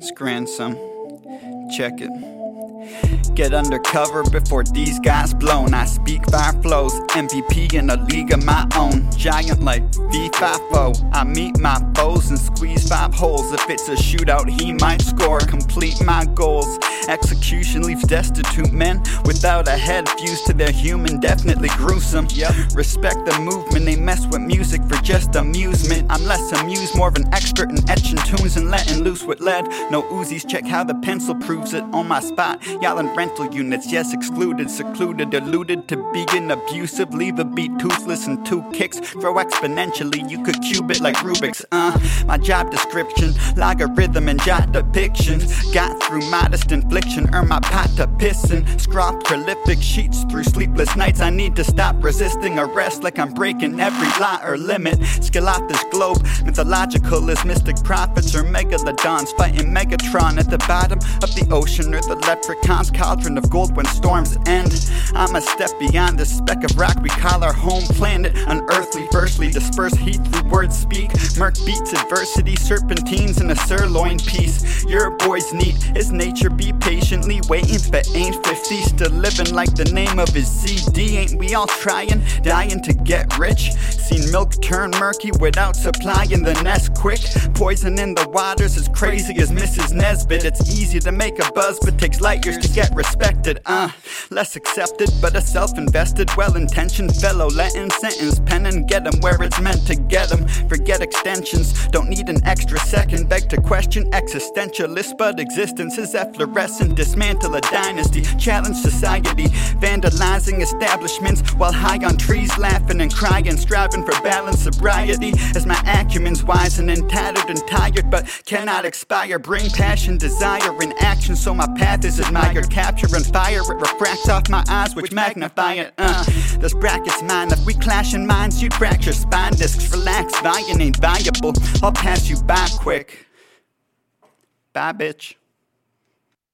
Scranson, check it. Get undercover before these guys blown. I speak five flows, MVP in a league of my own. Giant like V5 I meet my foes and squeeze five holes. If it's a shootout, he might score. Complete my goals. Execution leaves destitute men without a head fused to their human, definitely gruesome. Yep. Respect the movement, they mess with music for just amusement. I'm less amused, more of an expert in etching tunes and letting loose with lead. No Uzis, check how the pencil proves it on my spot. Y'all in rental units, yes, excluded, secluded, deluded to begin abusive. Leave a beat toothless and two kicks. Grow exponentially, you could cube it like Rubik's. Uh, my job description, logarithm and jot depictions. Got through modest infliction, earn my pot to pissin'. Scrawl prolific sheets through sleepless nights. I need to stop resisting arrest like I'm breaking every law or limit. Skill off this globe, mythological as mystic prophets or megalodons fighting Megatron at the bottom of the ocean or the leprechaun's cauldron of gold when storms end. I'm a step beyond the speck of rock we call our home planet. Unearthly, firstly, disperse heat through words speak. Merc beats adversity, serpentines in a sirloin piece. Your boy's neat, his nature be patiently waiting, but ain't 50. Still living like the name of his CD. Ain't we all trying, dying to get rich? Seen milk turn murky without supplying the nest quick. Poison in the waters as crazy as Mrs. Nesbitt. It's easy to make a buzz, but takes light years to get respected. Uh, less accepted, but a self invested, well intentioned fellow. Letting sentence pen and get 'em where it's meant to get 'em. Forget extensions, don't need an extra second. Beg to question existentialist, but existence is efflorescent. Dismantle a dynasty, challenge society, vandalizing establishments while high on trees, laughing and crying, striving for balance, sobriety. As my acumen's wizened and tattered and tired, but cannot expire. Bring passion, desire, and action, so my path is admired. Capture and fire, it refracts off my eyes, which magnify it. Uh, this bracket's mine. If we clash in minds, you'd your spine discs. Relax, Vian ain't viable. I'll pass you by quick. Bye, bitch.